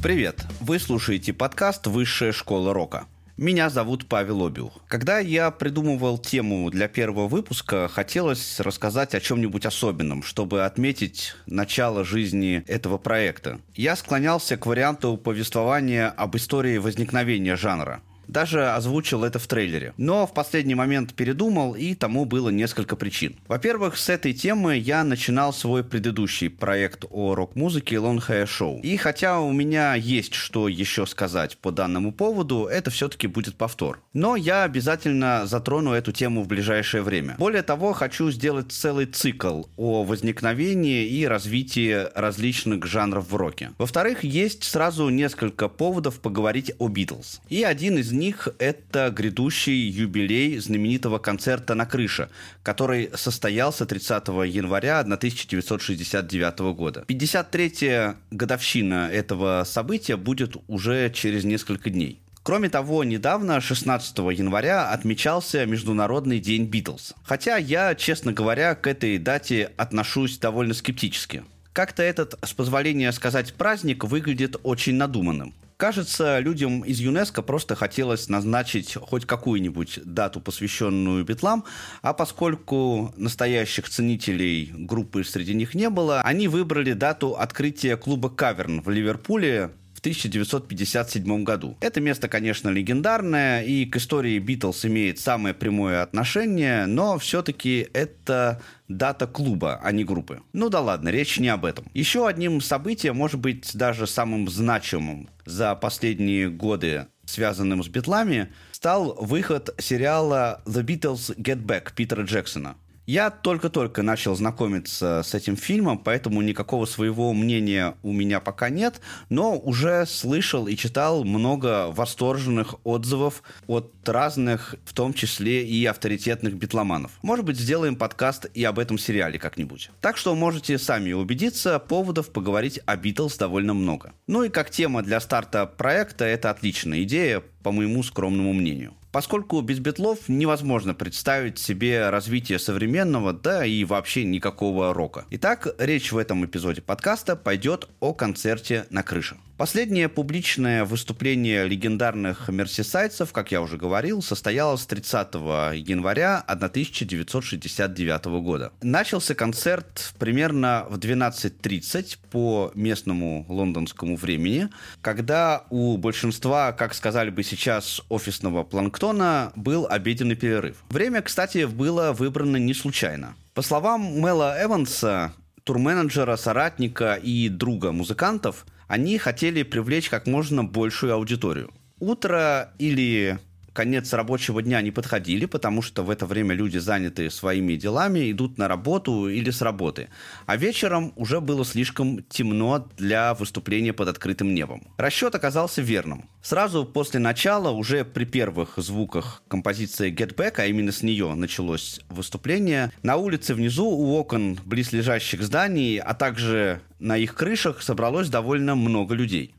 Привет! Вы слушаете подкаст «Высшая школа рока». Меня зовут Павел Обиух. Когда я придумывал тему для первого выпуска, хотелось рассказать о чем-нибудь особенном, чтобы отметить начало жизни этого проекта. Я склонялся к варианту повествования об истории возникновения жанра. Даже озвучил это в трейлере. Но в последний момент передумал, и тому было несколько причин. Во-первых, с этой темы я начинал свой предыдущий проект о рок-музыке Long Hair Show. И хотя у меня есть что еще сказать по данному поводу, это все-таки будет повтор. Но я обязательно затрону эту тему в ближайшее время. Более того, хочу сделать целый цикл о возникновении и развитии различных жанров в роке. Во-вторых, есть сразу несколько поводов поговорить о Битлз. И один из них это грядущий юбилей знаменитого концерта на крыше, который состоялся 30 января 1969 года. 53-я годовщина этого события будет уже через несколько дней. Кроме того, недавно, 16 января, отмечался Международный день Битлз. Хотя я, честно говоря, к этой дате отношусь довольно скептически. Как-то этот, с позволения сказать, праздник выглядит очень надуманным. Кажется, людям из ЮНЕСКО просто хотелось назначить хоть какую-нибудь дату, посвященную битлам, а поскольку настоящих ценителей группы среди них не было, они выбрали дату открытия клуба «Каверн» в Ливерпуле в 1957 году. Это место, конечно, легендарное и к истории Битлз имеет самое прямое отношение, но все-таки это дата клуба, а не группы. Ну да ладно, речь не об этом. Еще одним событием, может быть, даже самым значимым за последние годы связанным с битлами, стал выход сериала The Beatles Get Back Питера Джексона. Я только-только начал знакомиться с этим фильмом, поэтому никакого своего мнения у меня пока нет, но уже слышал и читал много восторженных отзывов от разных, в том числе и авторитетных битломанов. Может быть, сделаем подкаст и об этом сериале как-нибудь. Так что можете сами убедиться, поводов поговорить о Битлз довольно много. Ну и как тема для старта проекта это отличная идея, по моему скромному мнению. Поскольку без битлов невозможно представить себе развитие современного, да и вообще никакого рока. Итак, речь в этом эпизоде подкаста пойдет о концерте на крыше. Последнее публичное выступление легендарных мерсисайдцев, как я уже говорил, состоялось 30 января 1969 года. Начался концерт примерно в 12.30 по местному лондонскому времени, когда у большинства, как сказали бы сейчас, офисного планктона был обеденный перерыв. Время, кстати, было выбрано не случайно. По словам Мела Эванса, турменеджера, соратника и друга музыкантов – они хотели привлечь как можно большую аудиторию. Утро или конец рабочего дня не подходили, потому что в это время люди заняты своими делами, идут на работу или с работы. А вечером уже было слишком темно для выступления под открытым небом. Расчет оказался верным. Сразу после начала, уже при первых звуках композиции Get Back, а именно с нее началось выступление, на улице внизу у окон близлежащих зданий, а также на их крышах собралось довольно много людей.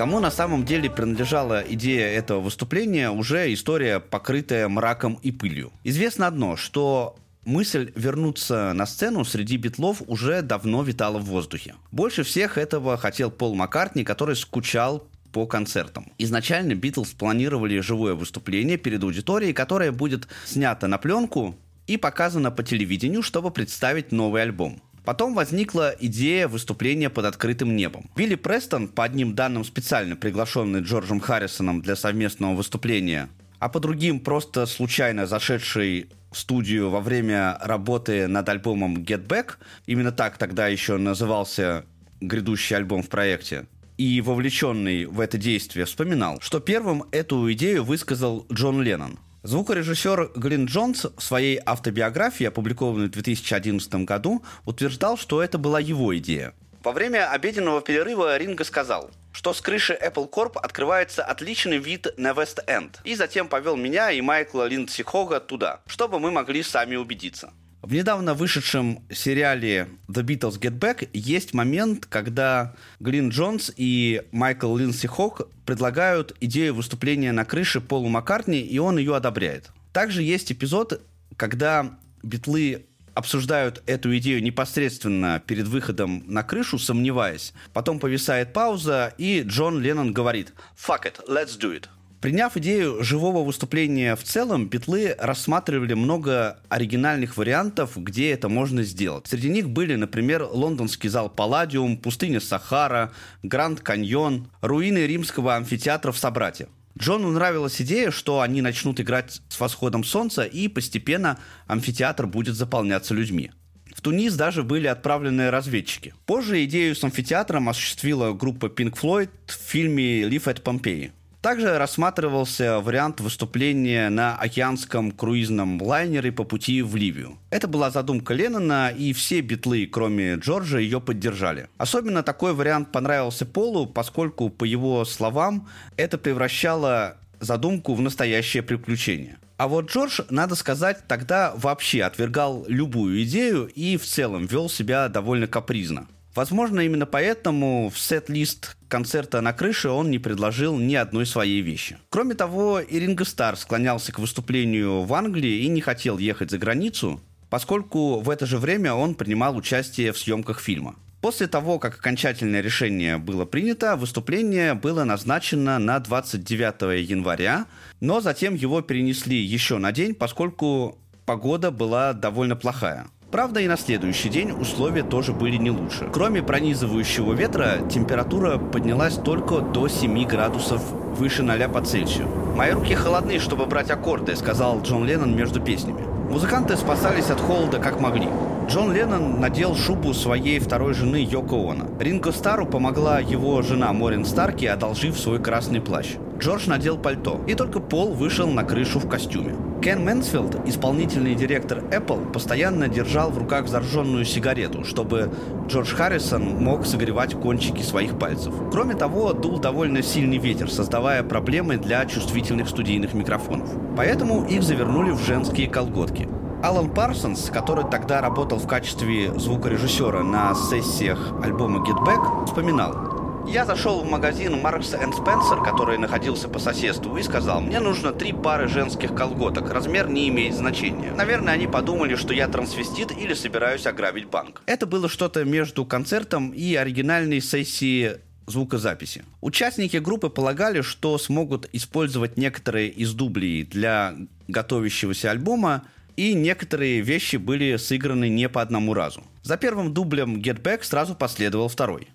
Кому на самом деле принадлежала идея этого выступления, уже история, покрытая мраком и пылью. Известно одно, что Мысль вернуться на сцену среди битлов уже давно витала в воздухе. Больше всех этого хотел Пол Маккартни, который скучал по концертам. Изначально Битлз планировали живое выступление перед аудиторией, которое будет снято на пленку и показано по телевидению, чтобы представить новый альбом. Потом возникла идея выступления под открытым небом. Билли Престон, по одним данным специально приглашенный Джорджем Харрисоном для совместного выступления, а по другим просто случайно зашедший в студию во время работы над альбомом Get Back, именно так тогда еще назывался грядущий альбом в проекте, и вовлеченный в это действие вспоминал, что первым эту идею высказал Джон Леннон. Звукорежиссер Глин Джонс в своей автобиографии, опубликованной в 2011 году, утверждал, что это была его идея. Во время обеденного перерыва Ринго сказал, что с крыши Apple Corp открывается отличный вид на Вест-Энд, и затем повел меня и Майкла Линдси Хога туда, чтобы мы могли сами убедиться. В недавно вышедшем сериале The Beatles Get Back есть момент, когда Глин Джонс и Майкл Линдси Хог предлагают идею выступления на крыше Полу Маккартни, и он ее одобряет. Также есть эпизод, когда битлы обсуждают эту идею непосредственно перед выходом на крышу, сомневаясь. Потом повисает пауза, и Джон Леннон говорит «Fuck it, let's do it». Приняв идею живого выступления в целом, Битлы рассматривали много оригинальных вариантов, где это можно сделать. Среди них были, например, лондонский зал Палладиум, пустыня Сахара, Гранд Каньон, руины римского амфитеатра в Собрате. Джону нравилась идея, что они начнут играть с восходом солнца, и постепенно амфитеатр будет заполняться людьми. В Тунис даже были отправлены разведчики. Позже идею с амфитеатром осуществила группа Pink Floyd в фильме «Live at Pompeii». Также рассматривался вариант выступления на океанском круизном лайнере по пути в Ливию. Это была задумка Леннона, и все битлы, кроме Джорджа, ее поддержали. Особенно такой вариант понравился Полу, поскольку, по его словам, это превращало задумку в настоящее приключение. А вот Джордж, надо сказать, тогда вообще отвергал любую идею и в целом вел себя довольно капризно. Возможно, именно поэтому в сет-лист концерта на крыше он не предложил ни одной своей вещи. Кроме того, и Ринго Стар склонялся к выступлению в Англии и не хотел ехать за границу, поскольку в это же время он принимал участие в съемках фильма. После того, как окончательное решение было принято, выступление было назначено на 29 января, но затем его перенесли еще на день, поскольку погода была довольно плохая. Правда, и на следующий день условия тоже были не лучше. Кроме пронизывающего ветра, температура поднялась только до 7 градусов выше 0 по Цельсию. «Мои руки холодны, чтобы брать аккорды», — сказал Джон Леннон между песнями. Музыканты спасались от холода как могли. Джон Леннон надел шубу своей второй жены Йоко Оно. Ринго Стару помогла его жена Морин Старки, одолжив свой красный плащ. Джордж надел пальто, и только Пол вышел на крышу в костюме. Кен Мэнсфилд, исполнительный директор Apple, постоянно держал в руках зажженную сигарету, чтобы Джордж Харрисон мог согревать кончики своих пальцев. Кроме того, дул довольно сильный ветер, создавая проблемы для чувствительных студийных микрофонов. Поэтому их завернули в женские колготки. Алан Парсонс, который тогда работал в качестве звукорежиссера на сессиях альбома Get Back, вспоминал, я зашел в магазин Marks Spencer, который находился по соседству, и сказал, мне нужно три пары женских колготок, размер не имеет значения. Наверное, они подумали, что я трансвестит или собираюсь ограбить банк. Это было что-то между концертом и оригинальной сессией звукозаписи. Участники группы полагали, что смогут использовать некоторые из дублей для готовящегося альбома, и некоторые вещи были сыграны не по одному разу. За первым дублем Get Back сразу последовал второй.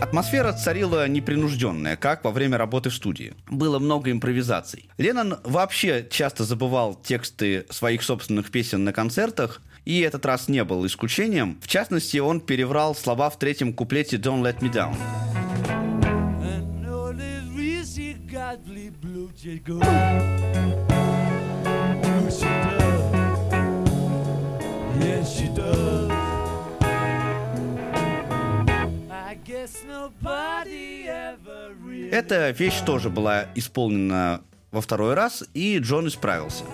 Атмосфера царила непринужденная, как во время работы в студии. Было много импровизаций. Леннон вообще часто забывал тексты своих собственных песен на концертах, и этот раз не был исключением. В частности, он переврал слова в третьем куплете «Don't let me down». Yes, she does. Эта вещь тоже была исполнена во второй раз, и Джон исправился.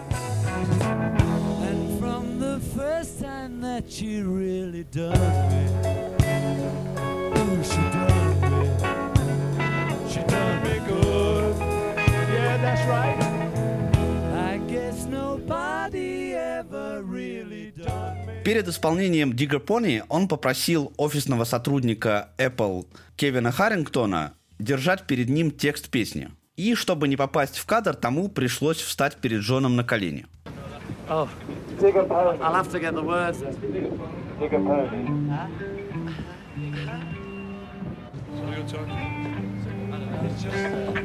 Перед исполнением Digger Pony он попросил офисного сотрудника Apple Кевина Харрингтона держать перед ним текст песни. И чтобы не попасть в кадр, тому пришлось встать перед Джоном на колени. Oh. I'll have to get the words. Digger Pony.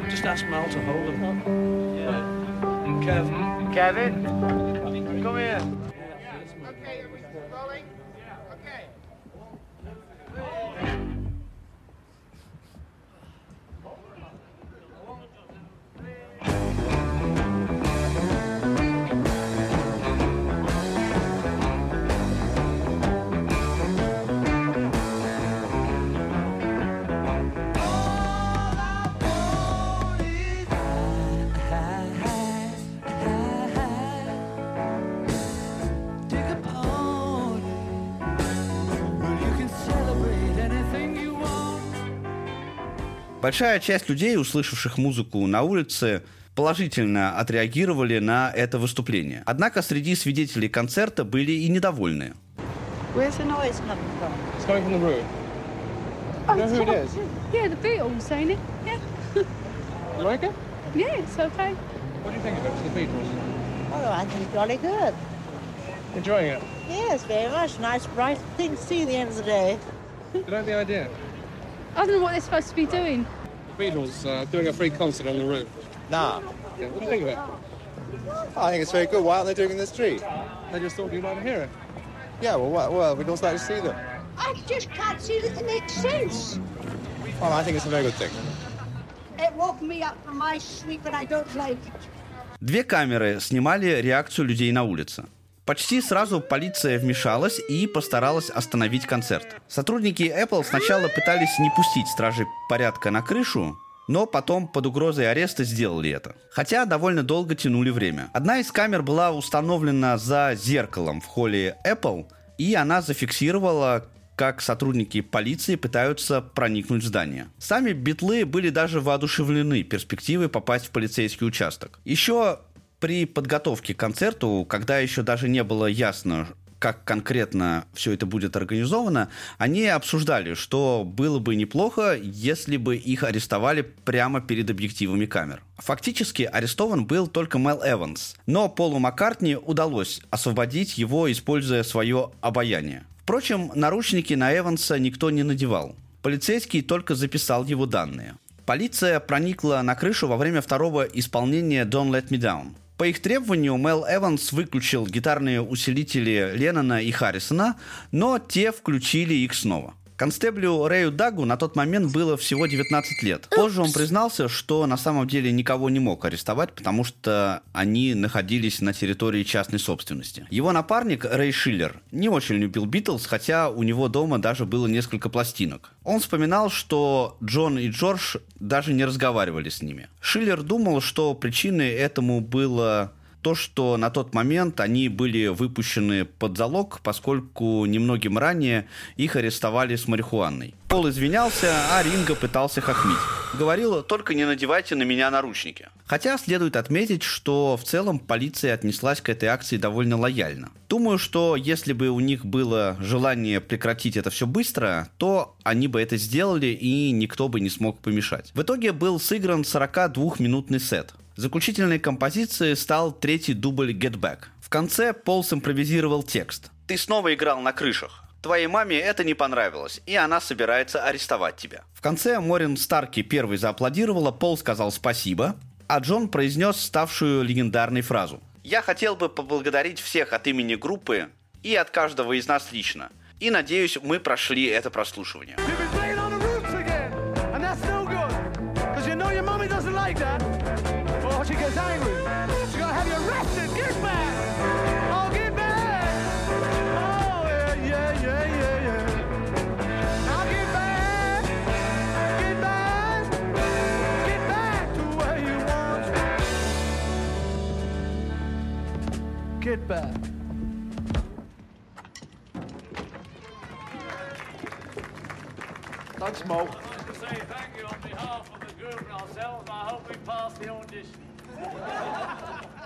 Just ask Mal to hold him. Yeah. And Kev. Kevin, come here. Большая часть людей, услышавших музыку на улице, положительно отреагировали на это выступление. Однако среди свидетелей концерта были и недовольные. Where's the noise coming from? It's coming from the room. You know who it is? Yeah, the Beatles, ain't it? Yeah. You like it? Yeah, it's okay. What do you think of it? It's the Beatles. Oh, I think jolly good. Enjoying it? Yes, very much. Nice, bright thing to see at the end of the day. You like the idea? I don't know what they're supposed to be doing. The Beatles uh, doing a free concert on the roof. Nah, Yeah, what do you think of it? I think it's very good. Why aren't they doing it in the street? I just thought you'd like to hear it. Yeah, well, why, well, we'd also like to see them. I just can't see that it makes sense. Well, I think it's a very good thing. It woke me up from my sleep and I don't like it. Две камеры снимали реакцию людей на улице. Почти сразу полиция вмешалась и постаралась остановить концерт. Сотрудники Apple сначала пытались не пустить стражей порядка на крышу, но потом под угрозой ареста сделали это. Хотя довольно долго тянули время. Одна из камер была установлена за зеркалом в холле Apple, и она зафиксировала, как сотрудники полиции пытаются проникнуть в здание. Сами битлы были даже воодушевлены перспективой попасть в полицейский участок. Еще при подготовке к концерту, когда еще даже не было ясно, как конкретно все это будет организовано, они обсуждали, что было бы неплохо, если бы их арестовали прямо перед объективами камер. Фактически арестован был только Мел Эванс, но Полу Маккартни удалось освободить его, используя свое обаяние. Впрочем, наручники на Эванса никто не надевал. Полицейский только записал его данные. Полиция проникла на крышу во время второго исполнения «Don't Let Me Down». По их требованию Мел Эванс выключил гитарные усилители Леннона и Харрисона, но те включили их снова. Констеблю Рэю Дагу на тот момент было всего 19 лет. Позже он признался, что на самом деле никого не мог арестовать, потому что они находились на территории частной собственности. Его напарник Рэй Шиллер не очень любил Битлз, хотя у него дома даже было несколько пластинок. Он вспоминал, что Джон и Джордж даже не разговаривали с ними. Шиллер думал, что причиной этому было то, что на тот момент они были выпущены под залог, поскольку немногим ранее их арестовали с марихуаной. Пол извинялся, а Ринго пытался хохмить. Говорил, только не надевайте на меня наручники. Хотя следует отметить, что в целом полиция отнеслась к этой акции довольно лояльно. Думаю, что если бы у них было желание прекратить это все быстро, то они бы это сделали и никто бы не смог помешать. В итоге был сыгран 42-минутный сет. Заключительной композицией стал третий дубль Get Back. В конце Пол симпровизировал текст. «Ты снова играл на крышах. Твоей маме это не понравилось, и она собирается арестовать тебя». В конце Морин Старки первый зааплодировала, Пол сказал спасибо, а Джон произнес ставшую легендарной фразу. «Я хотел бы поблагодарить всех от имени группы и от каждого из нас лично. И надеюсь, мы прошли это прослушивание». Thanks, Mo. to say thank you on behalf of the group and ourselves. I hope we pass the audition.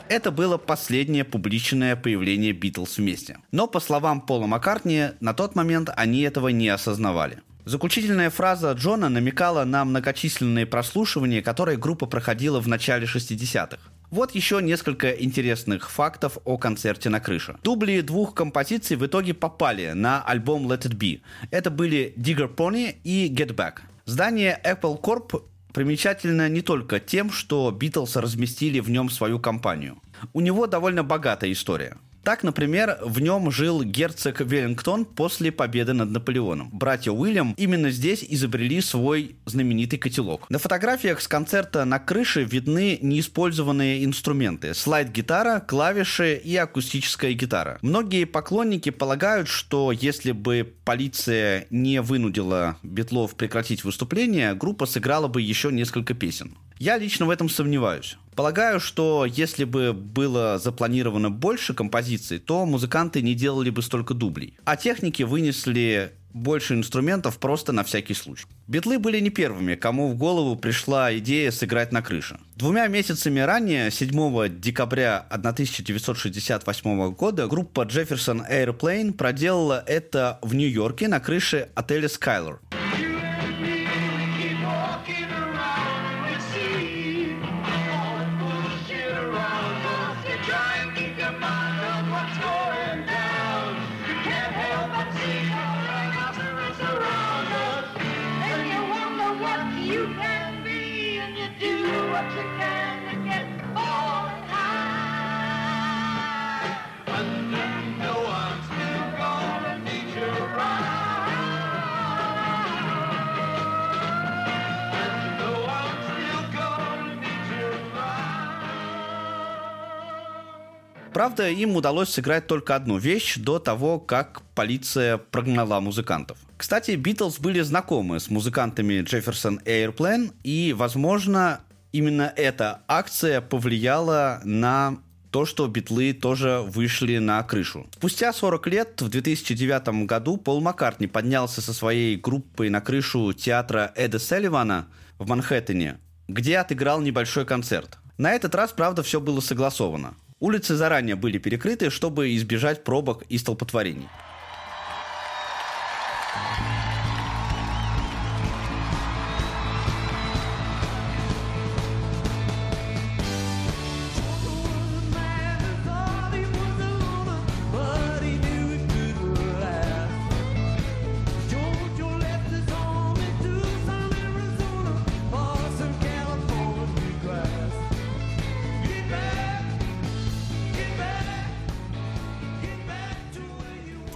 Это было последнее публичное появление Битлз вместе. Но, по словам Пола Маккартни, на тот момент они этого не осознавали. Заключительная фраза Джона намекала на многочисленные прослушивания, которые группа проходила в начале 60-х. Вот еще несколько интересных фактов о концерте на крыше. Дубли двух композиций в итоге попали на альбом Let It Be. Это были Digger Pony и Get Back. Здание Apple Corp примечательно не только тем, что Битлз разместили в нем свою компанию. У него довольно богатая история. Так, например, в нем жил герцог Веллингтон после победы над Наполеоном. Братья Уильям именно здесь изобрели свой знаменитый котелок. На фотографиях с концерта на крыше видны неиспользованные инструменты. Слайд-гитара, клавиши и акустическая гитара. Многие поклонники полагают, что если бы полиция не вынудила Битлов прекратить выступление, группа сыграла бы еще несколько песен. Я лично в этом сомневаюсь. Полагаю, что если бы было запланировано больше композиций, то музыканты не делали бы столько дублей. А техники вынесли больше инструментов просто на всякий случай. Битлы были не первыми, кому в голову пришла идея сыграть на крыше. Двумя месяцами ранее, 7 декабря 1968 года, группа Jefferson Airplane проделала это в Нью-Йорке на крыше отеля Skylar. Правда, им удалось сыграть только одну вещь до того, как полиция прогнала музыкантов. Кстати, Битлз были знакомы с музыкантами Jefferson Airplane, и, возможно, именно эта акция повлияла на то, что битлы тоже вышли на крышу. Спустя 40 лет, в 2009 году, Пол Маккартни поднялся со своей группой на крышу театра Эда Селливана в Манхэттене, где отыграл небольшой концерт. На этот раз, правда, все было согласовано. Улицы заранее были перекрыты, чтобы избежать пробок и столпотворений.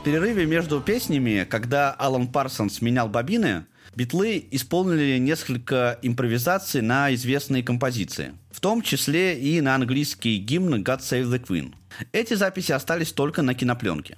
Перерыве между песнями, когда Алан Парсонс менял бобины, битлы исполнили несколько импровизаций на известные композиции, в том числе и на английский гимн God Save the Queen. Эти записи остались только на кинопленке.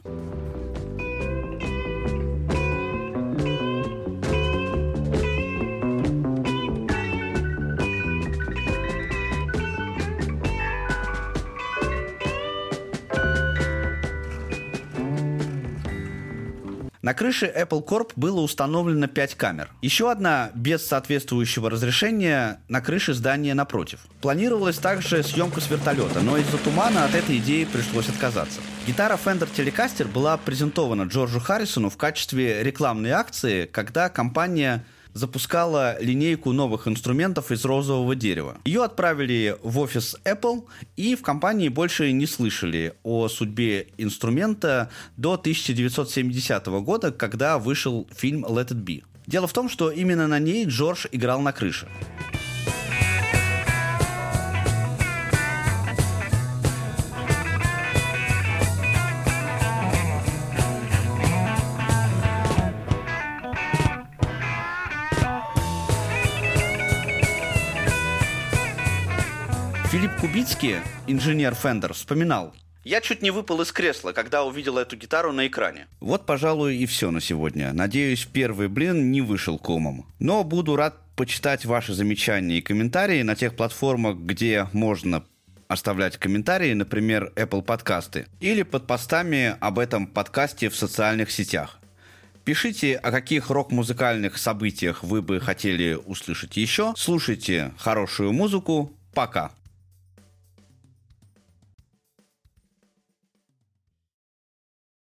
На крыше Apple Corp было установлено 5 камер. Еще одна без соответствующего разрешения на крыше здания напротив. Планировалась также съемка с вертолета, но из-за тумана от этой идеи пришлось отказаться. Гитара Fender Telecaster была презентована Джорджу Харрисону в качестве рекламной акции, когда компания запускала линейку новых инструментов из розового дерева. Ее отправили в офис Apple, и в компании больше не слышали о судьбе инструмента до 1970 года, когда вышел фильм Let It Be. Дело в том, что именно на ней Джордж играл на крыше. Филипп Кубицкий, инженер Fender, вспоминал. Я чуть не выпал из кресла, когда увидел эту гитару на экране. Вот, пожалуй, и все на сегодня. Надеюсь, первый блин не вышел комом. Но буду рад почитать ваши замечания и комментарии на тех платформах, где можно оставлять комментарии, например, Apple подкасты, или под постами об этом подкасте в социальных сетях. Пишите, о каких рок-музыкальных событиях вы бы хотели услышать еще. Слушайте хорошую музыку. Пока.